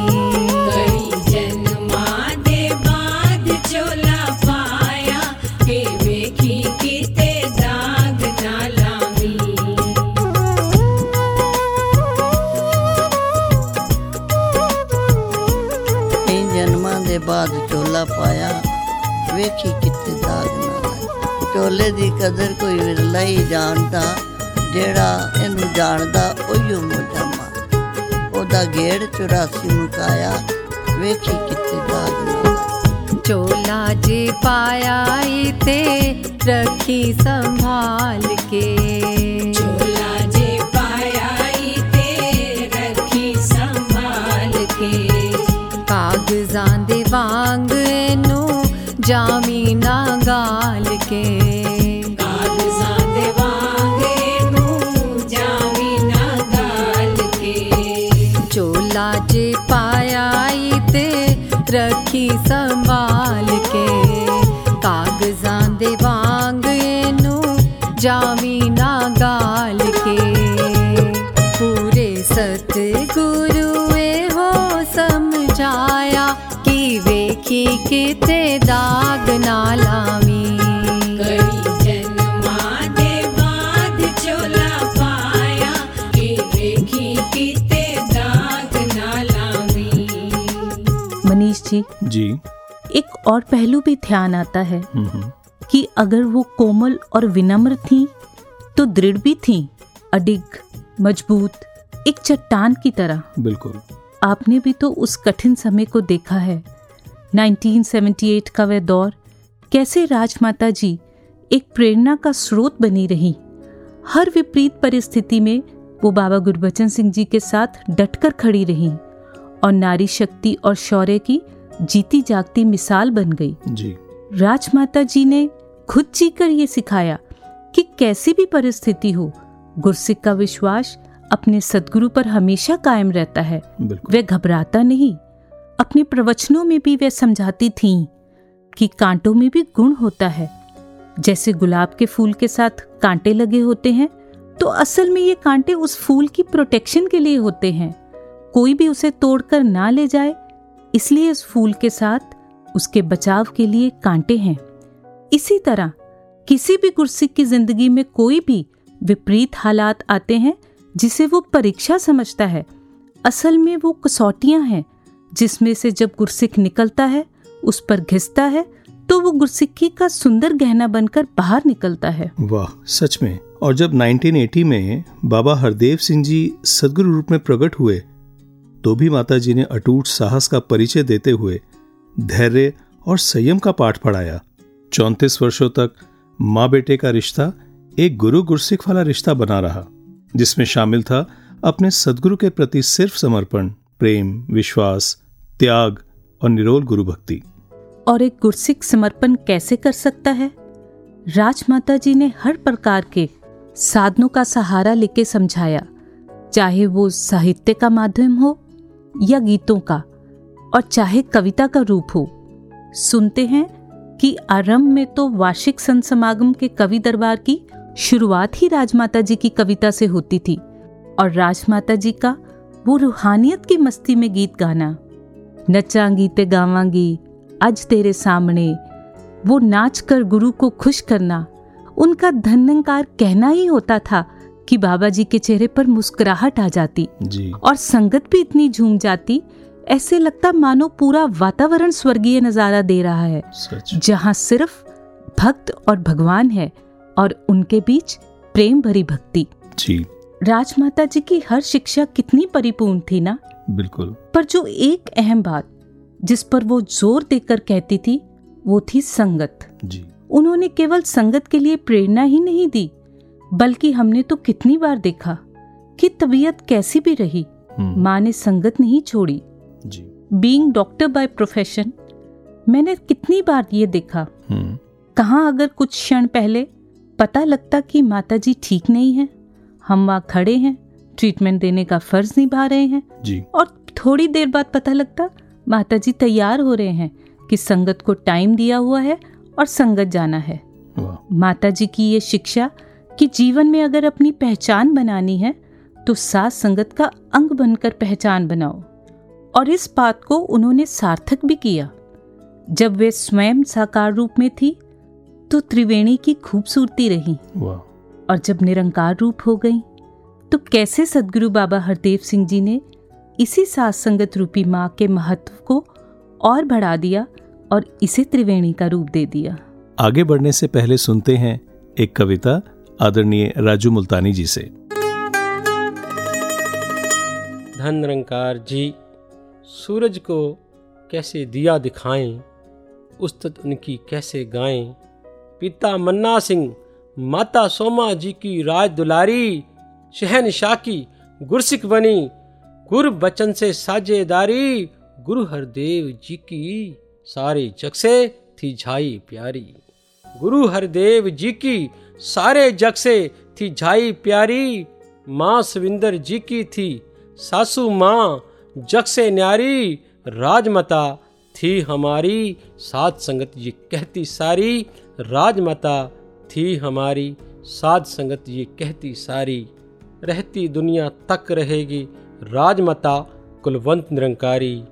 कई जन्मां दे बाद चोला पाया के वेखी किते दाग ना लावी ਕਈ ਜਨਮਾਂ ਦੇ ਬਾਅਦ ਚੋਲਾ ਪਾਇਆ ਵੇਖੀ ਕਿਤੇ ਦਾਗ ਨਾ ਲਾਇਆ ਚੋਲੇ ਦੀ ਕਦਰ ਕੋਈ ਵਿਰਲਾ ਹੀ ਜਾਣਦਾ ਜਿਹੜਾ ਇਹਨੂੰ ਜਾਣਦਾ ਉਹੀਓ ਮੁਜਾਮਾ ਉਹਦਾ ਗੇੜ 84 ਮੁਕਾਇਆ ਵੇਖੀ ਕਿਤੇ ਦਾਗ ਨਾ ਲਾਇਆ चोला जे पाया ते रखी संभाल के चोला जे पाया ते रखी संभाल के कागजां दे वांग एनू जामी ना गाल के रखी संभाल के कागजां दे वांग एनू जामी ना गाल के। पूरे सतगुरु हो समझाया कि वेखी किते दाग ना और पहलू भी ध्यान आता है कि अगर वो कोमल और विनम्र थी तो दृढ़ भी थी अडिग मज़बूत एक चट्टान की तरह। बिल्कुल। आपने भी तो उस कठिन समय को देखा है। 1978 का वह दौर कैसे राजमाता जी एक प्रेरणा का स्रोत बनी रही। हर विपरीत परिस्थिति में वो बाबा गुरबचन सिंह जी के साथ डटकर खड़ी रही और नारी शक्ति और शौर्य की जीती जागती मिसाल बन गई। जी। राजमाता जी ने खुद जीकर ये सिखाया कि कैसी भी परिस्थिति हो गुरसिक का विश्वास अपने सदगुरु पर हमेशा कायम रहता है। वह घबराता नहीं अपने प्रवचनों में भी वह समझाती थीं कि कांटों में भी गुण होता है। जैसे गुलाब के फूल के साथ कांटे लगे होते हैं तो असल में ये कांटे उस फूल की प्रोटेक्शन के लिए होते हैं। कोई भी उसे तोड़कर ना ले जाए इसलिए इस फूल के साथ उसके बचाव के लिए कांटे हैं। इसी तरह, किसी भी गुरसिक की ज़िंदगी में कोई भी विपरीत हालात आते हैं, जिसे वो परीक्षा समझता है। असल में वो कसौटियाँ हैं, जिसमें से जब गुरसिक निकलता है, उस पर घिसता है तो वो गुरसिक्की का सुंदर गहना बनकर बाहर निकलता है। वाह, सच में। और जब 1980 में बाबा हरदेव सिंह जी सदगुरु रूप में प्रकट हुए तो भी माता जी ने अटूट साहस का परिचय देते हुए धैर्य और संयम का पाठ पढ़ाया। चौंतीस वर्षों तक माँ बेटे का रिश्ता एक गुरु गुरसिख वाला रिश्ता बना रहा, जिसमें शामिल था अपने सदगुरु के प्रति सिर्फ़ समर्पण, प्रेम, विश्वास, त्याग और निरोल गुरु भक्ति। और एक गुरसिख समर्पण कैसे कर सकता है? राजमाता जी ने हर प्रकार के साधनों का सहारा लेके समझाया, चाहे वो साहित्य का माध्यम हो या गीतों का, और चाहे कविता का रूप हो। सुनते हैं कि आरंभ में तो वार्षिक संत समागम के कवि दरबार की शुरुआत ही राजमाता जी की कविता से होती थी, और राजमाता जी का वो रूहानियत की मस्ती में गीत गाना। नचांगी ते गावांगी, आज तेरे सामने, वो नाच कर गुरु को खुश करना, उनका धन्यकार कहना ही होता था कि बाबा जी के चेहरे पर मुस्कुराहट आ जाती जी। और संगत भी इतनी झूम जाती ऐसे लगता मानो पूरा वातावरण स्वर्गीय नज़ारा दे रहा है जहाँ सिर्फ़ भक्त और भगवान है और उनके बीच प्रेम भरी भक्ति। जी। राजमाता जी की हर शिक्षा कितनी परिपूर्ण थी ना? बिल्कुल। पर जो एक अहम बात जिस पर वो ज़ोर देकर कहती थी वो थी संगत। जी। उन्होंने केवल संगत के लिए प्रेरणा ही नहीं दी बल्कि हमने तो कितनी बार देखा कि तबीयत कैसी भी रही हम्म, माँ ने संगत नहीं छोड़ी। जी। बीइंग डॉक्टर बाय प्रोफेशन मैंने कितनी बार ये देखा। हम्म, कहाँ अगर कुछ क्षण पहले पता लगता कि माता जी ठीक नहीं है हम वहाँ खड़े हैं ट्रीटमेंट देने का फ़र्ज़ निभा रहे हैं जी। और थोड़ी देर बाद पता लगता माता जी तैयार हो रहे हैं कि संगत को टाइम दिया हुआ है और संगत जाना है। माता जी की ये शिक्षा कि जीवन में अगर अपनी पहचान बनानी है तो सास संगत का अंग बनकर पहचान बनाओ। और इस बात को उन्होंने सार्थक भी किया। जब वे स्वयं साकार रूप में थी तो त्रिवेणी की खूबसूरती रही। और जब निरंकार रूप हो गई तो कैसे सदगुरु बाबा हरदेव सिंह जी ने इसी सास संगत रूपी माँ के महत्व को और बढ़ा दिया और इसे त्रिवेणी का रूप दे दिया। आगे बढ़ने से पहले सुनते हैं एक कविता आदरणीय राजू मुल्तानी जी से। धन निरंकार जी, सूरज को कैसे दिया दिखाएँ, उस्तत उनकी कैसे गाएँ। पिता मन्ना सिंह, माता सोमा जी की राज दुलारी, शहनशाह की गुरसिक बनी, गुरु बचन से साझेदारी, गुरु हरदेव जी की सारे जग से थी झाई प्यारी। गुरु हरदेव जी की, सारे जग से थी झाई प्यारी। माँ सविंदर जी की थी सासू माँ, जग से न्यारी। राजमाता थी हमारी, साध संगत ये कहती सारी। राजमाता थी हमारी, साध संगत ये कहती सारी। रहती दुनिया तक रहेगी राजमाता कुलवंत निरंकारी।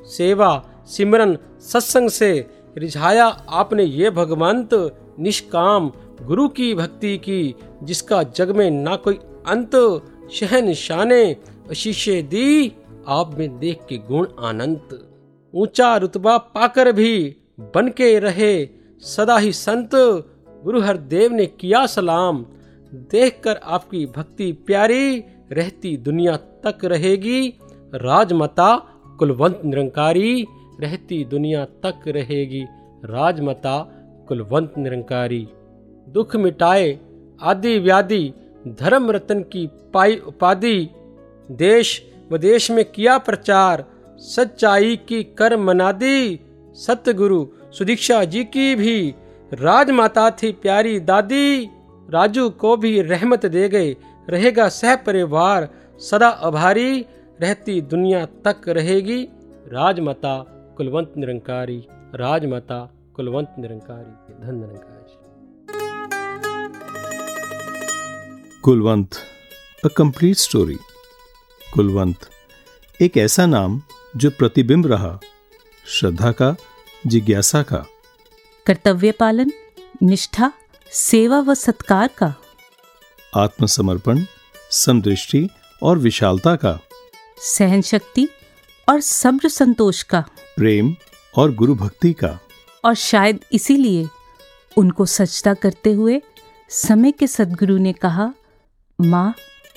सेवा सिमरन सत्संग से रिझाया आपने ये भगवंत, निष्काम, गुरु की भक्ति की, जिसका जग में ना कोई अंत शहनशाह ने आशीषे दी, आप में देख के गुण अनंत ऊँचा रुतबा पाकर भी बन के रहे, सदा ही संत, गुरु हरदेव ने किया सलाम। देखकर आपकी भक्ति प्यारी, रहती दुनिया तक रहेगी, राजमाता कुलवंत निरंकारी रहती दुनिया तक रहेगी, राजमाता कुलवंत निरंकारी। दुख मिटाए, आदि व्याधि, धर्म रतन की पाई उपाधि। देश, विदेश में किया प्रचार, सच्चाई की कर मनादी। सतगुरु सुदीक्षा जी की भी, राजमाता थी प्यारी दादी। राजू को भी रहमत दे गए, रहेगा सह परिवार, सदा आभारी। रहती दुनिया तक रहेगी, राजमाता कुलवंत निरंकारी राजमाता कुलवंत निरंकारी धन Nirankari. Kulwant a complete story Kulwant एक ऐसा नाम जो प्रतिबिंब रहा श्रद्धा का जिज्ञासा का। कर्तव्य पालन निष्ठा सेवा व सत्कार का। आत्मसमर्पण समदृष्टि और विशालता का। सहन शक्ति और सब्र संतोष का। प्रेम और गुरु भक्ति का। और शायद इसीलिए उनको सजदा करते हुए समय के सदगुरु ने कहा माँ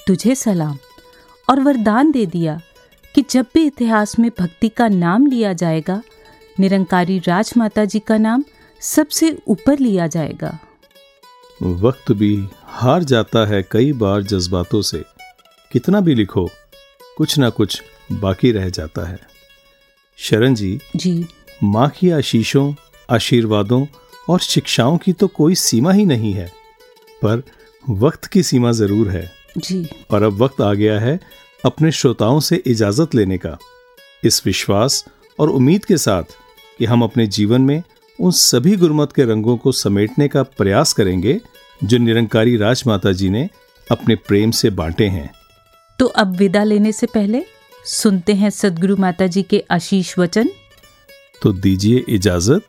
तुझे सलाम। और वरदान दे दिया कि जब भी इतिहास में भक्ति का नाम लिया जाएगा निरंकारी राजमाता जी का नाम सबसे ऊपर लिया जाएगा। वक्त भी हार जाता है कई बार जज्बातों से। कितना भी लिखो कुछ ना कुछ बाकी रह जाता है। शरण जी जी। माँ की आशीषों आशीर्वादों और शिक्षाओं की तो कोई सीमा ही नहीं है पर वक्त की सीमा ज़रूर है। जी। और अब वक्त आ गया है अपने श्रोताओं से इजाज़त लेने का। इस विश्वास और उम्मीद के साथ कि हम अपने जीवन में उन सभी गुरमत के रंगों को समेटने का प्रयास करेंगे जो निरंकारी राजमाता जी ने अपने प्रेम से बांटे हैं। तो अब विदा लेने से पहले सुनते हैं सदगुरु माता जी के आशीष वचन। तो दीजिए इजाज़त।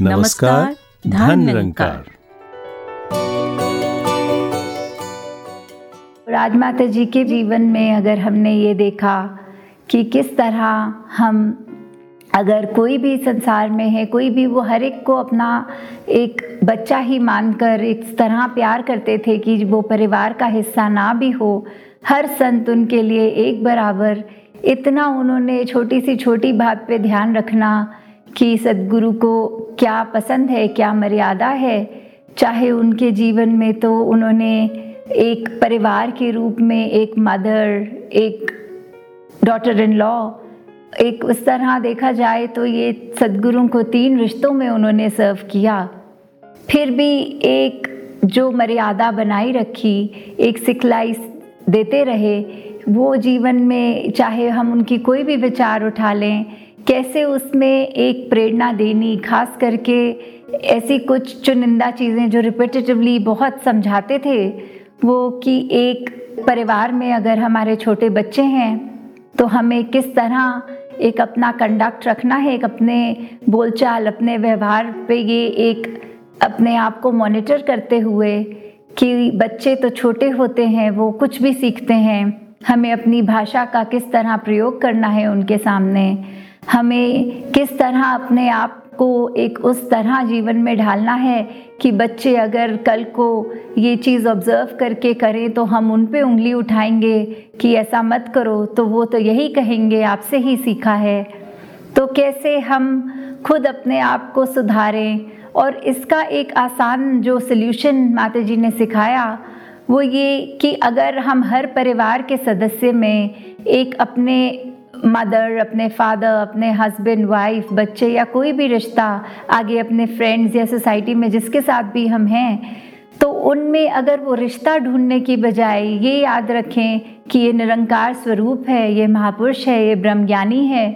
नमस्कार धन निरंकार राजमाता जी के जीवन में अगर हमने ये देखा कि किस तरह हम अगर कोई भी संसार में है कोई भी वो हर एक को अपना एक बच्चा ही मानकर इस तरह प्यार करते थे कि वो परिवार का हिस्सा ना भी हो हर संत उनके लिए एक बराबर। इतना उन्होंने छोटी सी छोटी बात पे ध्यान रखना कि सदगुरु को क्या पसंद है, क्या मर्यादा है। चाहे उनके जीवन में तो उन्होंने एक परिवार के रूप में एक मदर, एक डॉटर इन लॉ एक उस तरह देखा जाए तो ये सदगुरु को तीन रिश्तों में उन्होंने सर्व किया। फिर भी एक जो मर्यादा बनाई रखी, एक सिखलाई देते रहे। वो जीवन में चाहे हम उनकी कोई भी विचार उठा लें, कैसे उसमें एक प्रेरणा देनी, खास करके ऐसी कुछ चुनिंदा चीज़ें जो रिपीटेटिवली बहुत समझाते थे, वो कि एक परिवार में अगर हमारे छोटे बच्चे हैं तो हमें किस तरह एक अपना कंडक्ट रखना है, एक अपने बोलचाल, अपने व्यवहार पे ये एक अपने आप को मॉनिटर करते हुए कि बच्चे तो छोटे होते हैं, वो कुछ भी सीखते हैं। हमें अपनी भाषा का किस तरह प्रयोग करना है उनके सामने? हमें किस तरह अपने आप को एक उस तरह जीवन में ढालना है कि बच्चे अगर कल को ये चीज़ ऑब्ज़र्व करके करें तो हम उन पे उंगली उठाएँगे कि ऐसा मत करो तो वो तो यही कहेंगे, आपसे ही सीखा है। तो कैसे हम खुद अपने आप को सुधारें? और इसका एक आसान जो सल्यूशन माता जी ने सिखाया, वो ये कि अगर हम हर परिवार के सदस्य में एक अपने मदर अपने फादर अपने हस्बैंड वाइफ बच्चे या कोई भी रिश्ता, आगे अपने फ्रेंड्स या सोसाइटी में जिसके साथ भी हम हैं तो उनमें अगर वो रिश्ता ढूँढने की बजाय ये याद रखें कि ये निरंकार स्वरूप है, ये महापुरुष है, ये ब्रह्मज्ञानी है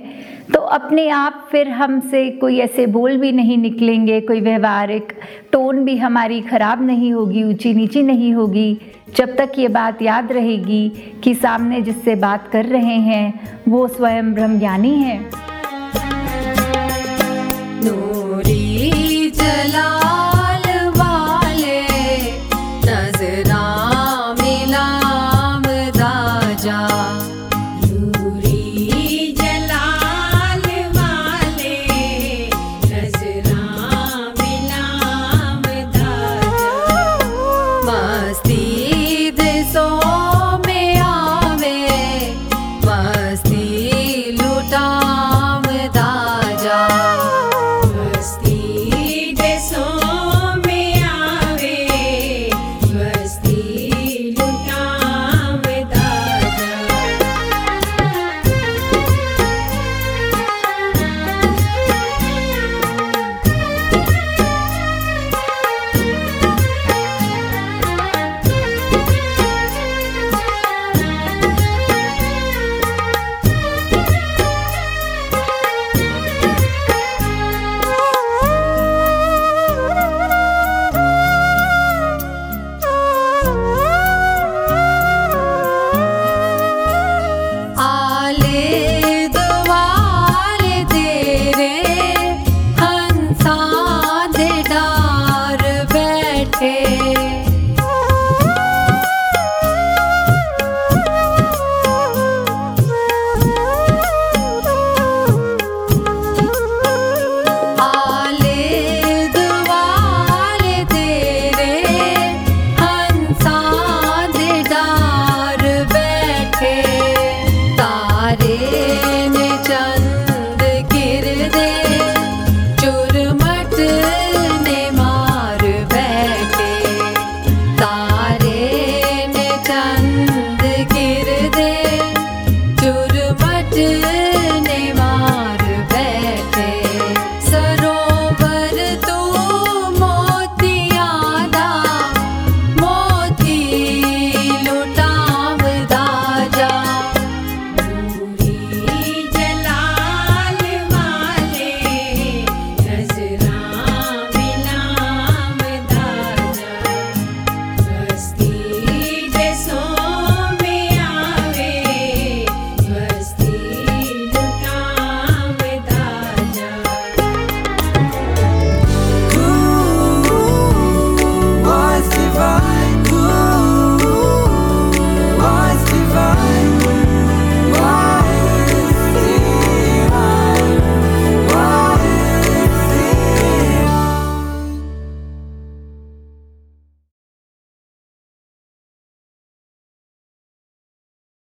तो अपने आप फिर हमसे कोई ऐसे बोल भी नहीं निकलेंगे, कोई व्यवहारिक टोन भी हमारी खराब नहीं होगी, ऊँची नीची नहीं होगी। जब तक ये बात याद रहेगी कि सामने जिससे बात कर रहे हैं, वो स्वयं ब्रह्मज्ञानी है। नूर